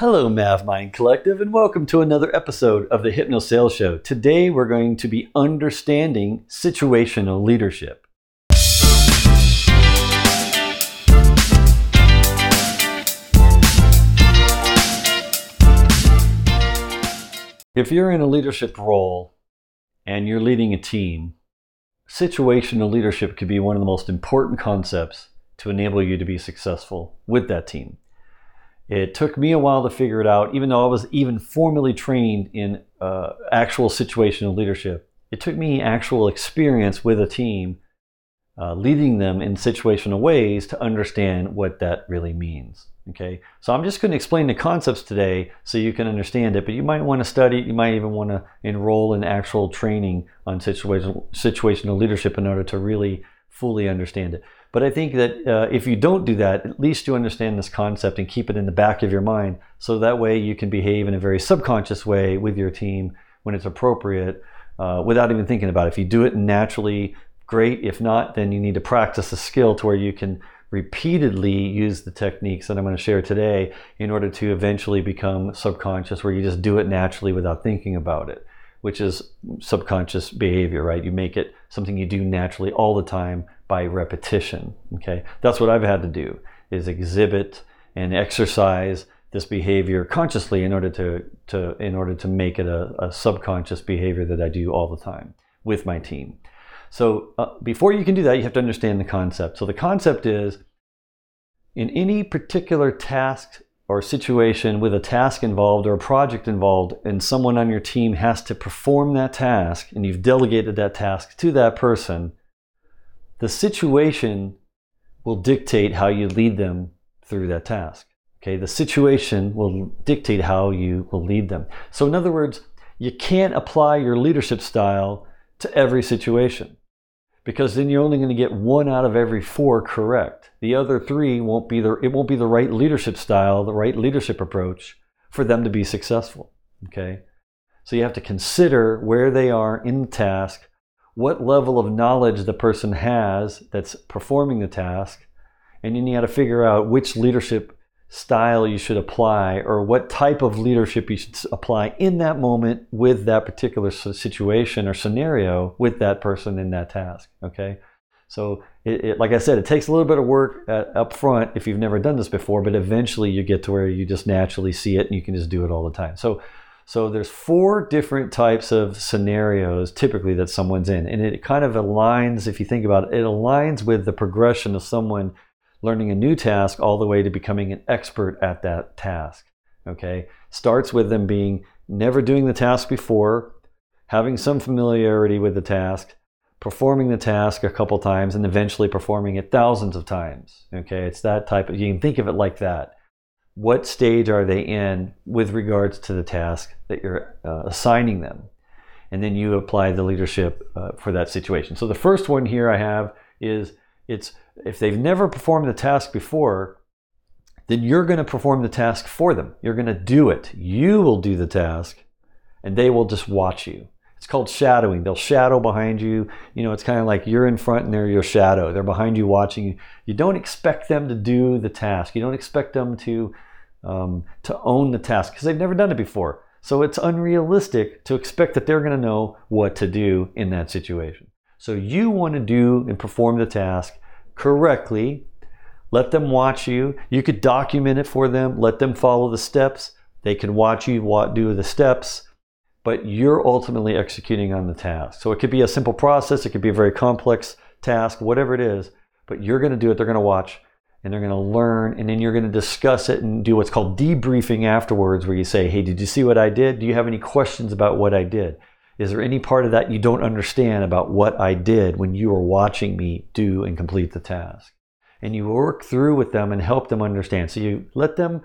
Hello, Mav Mind Collective, and welcome to another episode of the Hypno Sales Show. Today, we're going to be understanding situational leadership. If you're in a leadership role and you're leading a team, situational leadership could be one of the most important concepts to enable you to be successful with that team. It took me a while to figure it out, even though I was even formally trained in uh, actual situational leadership. It took me actual experience with a team, uh, leading them in situational ways to understand what that really means. Okay, so I'm just going to explain the concepts today so you can understand it, but you might want to study, it, you might even want to enroll in actual training on situational, situational leadership in order to really fully understand it. But I think that uh, if you don't do that, at least you understand this concept and keep it in the back of your mind. So that way you can behave in a very subconscious way with your team when it's appropriate uh, without even thinking about it. If you do it naturally, great. If not, then you need to practice a skill to where you can repeatedly use the techniques that I'm going to share today in order to eventually become subconscious, where you just do it naturally without thinking about it, which is subconscious behavior, right? You make it something you do naturally all the time by repetition. Okay, that's what I've had to do is exhibit and exercise this behavior consciously in order to, to in order to make it a, a subconscious behavior that I do all the time with my team. So uh, before you can do that, you have to understand the concept. So the concept is in any particular task or situation with a task involved or a project involved, and someone on your team has to perform that task, and you've delegated that task to that person, the situation will dictate how you lead them through that task. Okay, the situation will dictate how you will lead them. So, in other words, you can't apply your leadership style to every situation because then you're only going to get one out of every four correct. The other three won't be the it won't be the right leadership style, the right leadership approach for them to be successful. Okay, so you have to consider where they are in the task, what level of knowledge the person has that's performing the task, and then you got to figure out which leadership style you should apply or what type of leadership you should apply in that moment with that particular situation or scenario with that person in that task. Okay. So, it, it, like I said, it takes a little bit of work uh, at, up front if you've never done this before, but eventually you get to where you just naturally see it and you can just do it all the time. So, so there's four different types of scenarios typically that someone's in, and it kind of aligns. If you think about it, it aligns with the progression of someone learning a new task all the way to becoming an expert at that task. Okay, starts with them being never doing the task before, having some familiarity with the task, performing the task a couple times, and eventually performing it thousands of times. Okay, it's that type of. You can think of it like that what stage are they in with regards to the task that you're uh, assigning them? And then you apply the leadership uh, for that situation. So the first one here I have is it's if they've never performed the task before, then you're going to perform the task for them. You're going to do it. You will do the task and they will just watch you. It's called shadowing. They'll shadow behind you. You know, it's kind of like you're in front and they're your shadow. They're behind you watching you. You don't expect them to do the task. You don't expect them to um, to own the task because they've never done it before. So it's unrealistic to expect that they're going to know what to do in that situation. So you want to do and perform the task correctly. Let them watch you. You could document it for them. Let them follow the steps. They can watch you do the steps, but you're ultimately executing on the task. So it could be a simple process. It could be a very complex task, whatever it is, but you're going to do it. They're going to watch and they're going to learn and then you're going to discuss it and do what's called debriefing afterwards where you say hey did you see what i did? Do you have any questions about what i did? Is there any part of that you don't understand about what i did when you were watching me do and complete the task? And you work through with them and help them understand. So you let them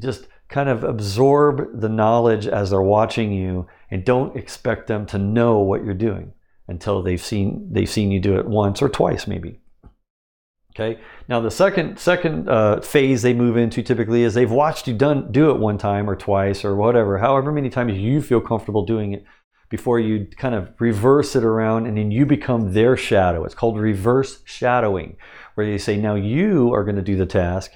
just kind of absorb the knowledge as they're watching you and don't expect them to know what you're doing until they've seen they've seen you do it once or twice maybe Okay. Now the second second uh, phase they move into typically is they've watched you done do it one time or twice or whatever, however many times you feel comfortable doing it before you kind of reverse it around and then you become their shadow. It's called reverse shadowing, where you say now you are going to do the task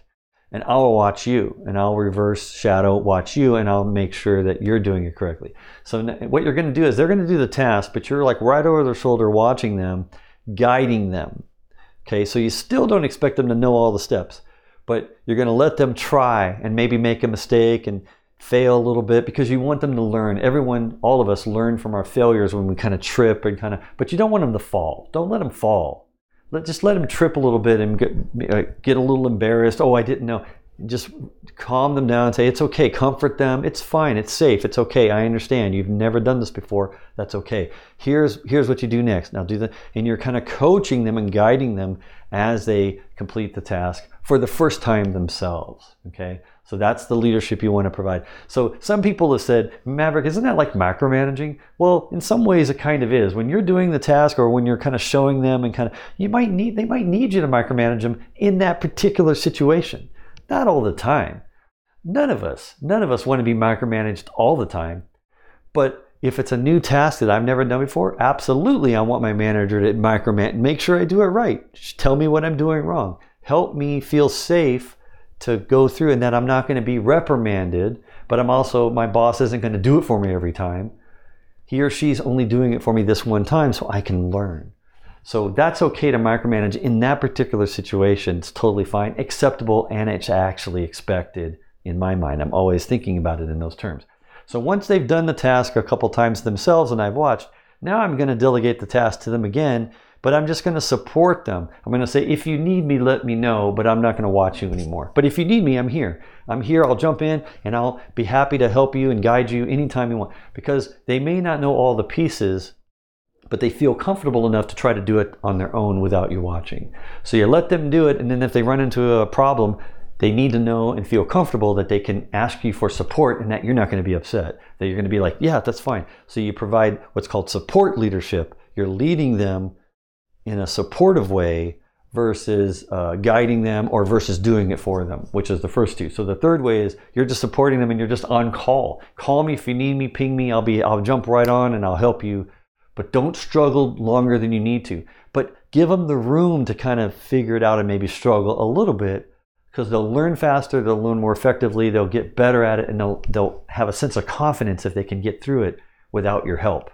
and I'll watch you and I'll reverse shadow watch you and I'll make sure that you're doing it correctly. So what you're going to do is they're going to do the task, but you're like right over their shoulder watching them, guiding them. Okay, so you still don't expect them to know all the steps, but you're going to let them try and maybe make a mistake and fail a little bit because you want them to learn. Everyone, all of us learn from our failures when we kind of trip and kind of, but you don't want them to fall. Don't let them fall. Let, just let them trip a little bit and get, uh, get a little embarrassed. Oh, I didn't know. Just calm them down and say, it's okay. Comfort them. It's fine. It's safe. It's okay. I understand. You've never done this before. That's okay. Here's, here's what you do next. Now do that. And you're kind of coaching them and guiding them as they complete the task for the first time themselves. Okay. So that's the leadership you want to provide. So some people have said, Maverick, isn't that like macromanaging? Well, in some ways it kind of is. When you're doing the task or when you're kind of showing them and kind of you might need they might need you to micromanage them in that particular situation. Not all the time. None of us, none of us want to be micromanaged all the time. But if it's a new task that I've never done before, absolutely I want my manager to micromanage, make sure I do it right. Just tell me what I'm doing wrong. Help me feel safe to go through and that I'm not going to be reprimanded, but I'm also, my boss isn't going to do it for me every time. He or she's only doing it for me this one time so I can learn. So that's okay to micromanage in that particular situation. It's totally fine, acceptable, and it's actually expected in my mind. I'm always thinking about it in those terms. So once they've done the task a couple times themselves and I've watched, now I'm going to delegate the task to them again but I'm just going to support them. I'm going to say, if you need me, let me know, but I'm not going to watch you anymore. But if you need me, I'm here. I'm here. I'll jump in and I'll be happy to help you and guide you anytime you want because they may not know all the pieces, but they feel comfortable enough to try to do it on their own without you watching. So you let them do it, and then if they run into a problem, they need to know and feel comfortable that they can ask you for support and that you're not going to be upset. That you're going to be like, yeah, that's fine. So you provide what's called support leadership. You're leading them in a supportive way versus uh, guiding them or versus doing it for them, which is the first two. So the third way is you're just supporting them and you're just on call. Call me if you need me, ping me. I'll be I'll jump right on and I'll help you. But don't struggle longer than you need to. But give them the room to kind of figure it out and maybe struggle a little bit because they'll learn faster, they'll learn more effectively, they'll get better at it, and they'll they'll have a sense of confidence if they can get through it without your help.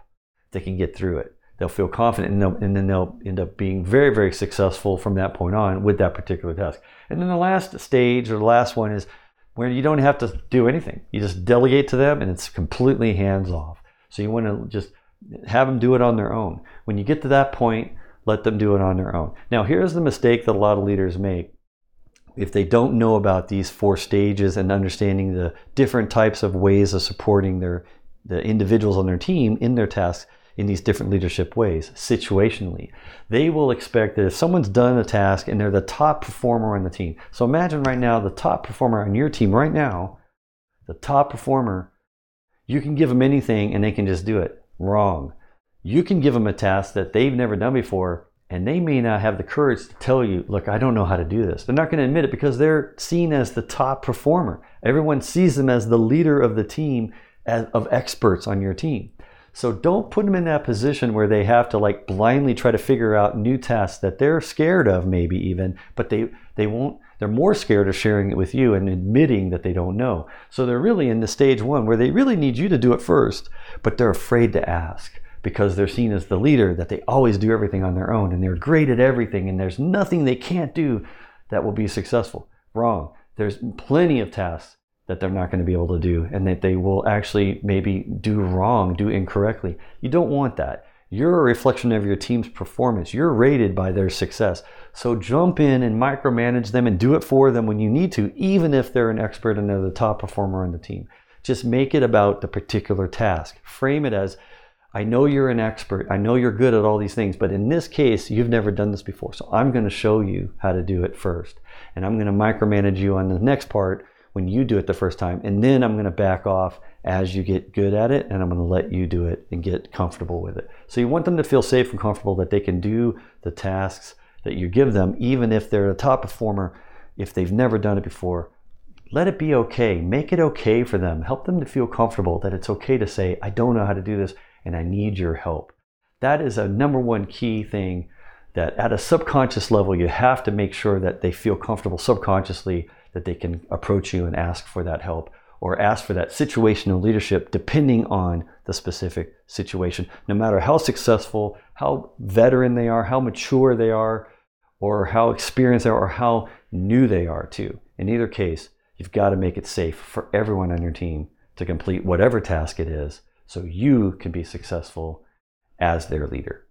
They can get through it they'll feel confident and, and, then they'll end up being very, very successful from that point on with that particular task. And then the last stage or the last one is where you don't have to do anything. You just delegate to them and it's completely hands off. So you want to just have them do it on their own. When you get to that point, let them do it on their own. Now, here's the mistake that a lot of leaders make. If they don't know about these four stages and understanding the different types of ways of supporting their the individuals on their team in their tasks, in these different leadership ways, situationally. They will expect that if someone's done a task and they're the top performer on the team. So imagine right now the top performer on your team right now, the top performer, you can give them anything and they can just do it. Wrong. You can give them a task that they've never done before and they may not have the courage to tell you, look, I don't know how to do this. They're not going to admit it because they're seen as the top performer. Everyone sees them as the leader of the team, as, of experts on your team. So don't put them in that position where they have to like blindly try to figure out new tasks that they're scared of, maybe even, but they, they won't, they're more scared of sharing it with you and admitting that they don't know. So they're really in the stage one where they really need you to do it first, but they're afraid to ask because they're seen as the leader, that they always do everything on their own and they're great at everything and there's nothing they can't do that will be successful. Wrong. There's plenty of tasks that they're not going to be able to do and that they will actually maybe do wrong, do incorrectly. You don't want that. You're a reflection of your team's performance. You're rated by their success. So jump in and micromanage them and do it for them when you need to, even if they're an expert and they're the top performer on the team. Just make it about the particular task. Frame it as I know you're an expert. I know you're good at all these things, but in this case, you've never done this before. So I'm going to show you how to do it first. And I'm going to micromanage you on the next part when you do it the first time. And then I'm going to back off as you get good at it and I'm going to let you do it and get comfortable with it. So you want them to feel safe and comfortable that they can do the tasks that you give them, even if they're a top performer, if they've never done it before. Let it be okay. Make it okay for them. Help them to feel comfortable that it's okay to say, I don't know how to do this and I need your help. That is a number one key thing that at a subconscious level, you have to make sure that they feel comfortable subconsciously that they can approach you and ask for that help or ask for that situational leadership depending on the specific situation. No matter how successful, how veteran they are, how mature they are, or how experienced they are, or how new they are, too. In either case, you've got to make it safe for everyone on your team to complete whatever task it is so you can be successful as their leader.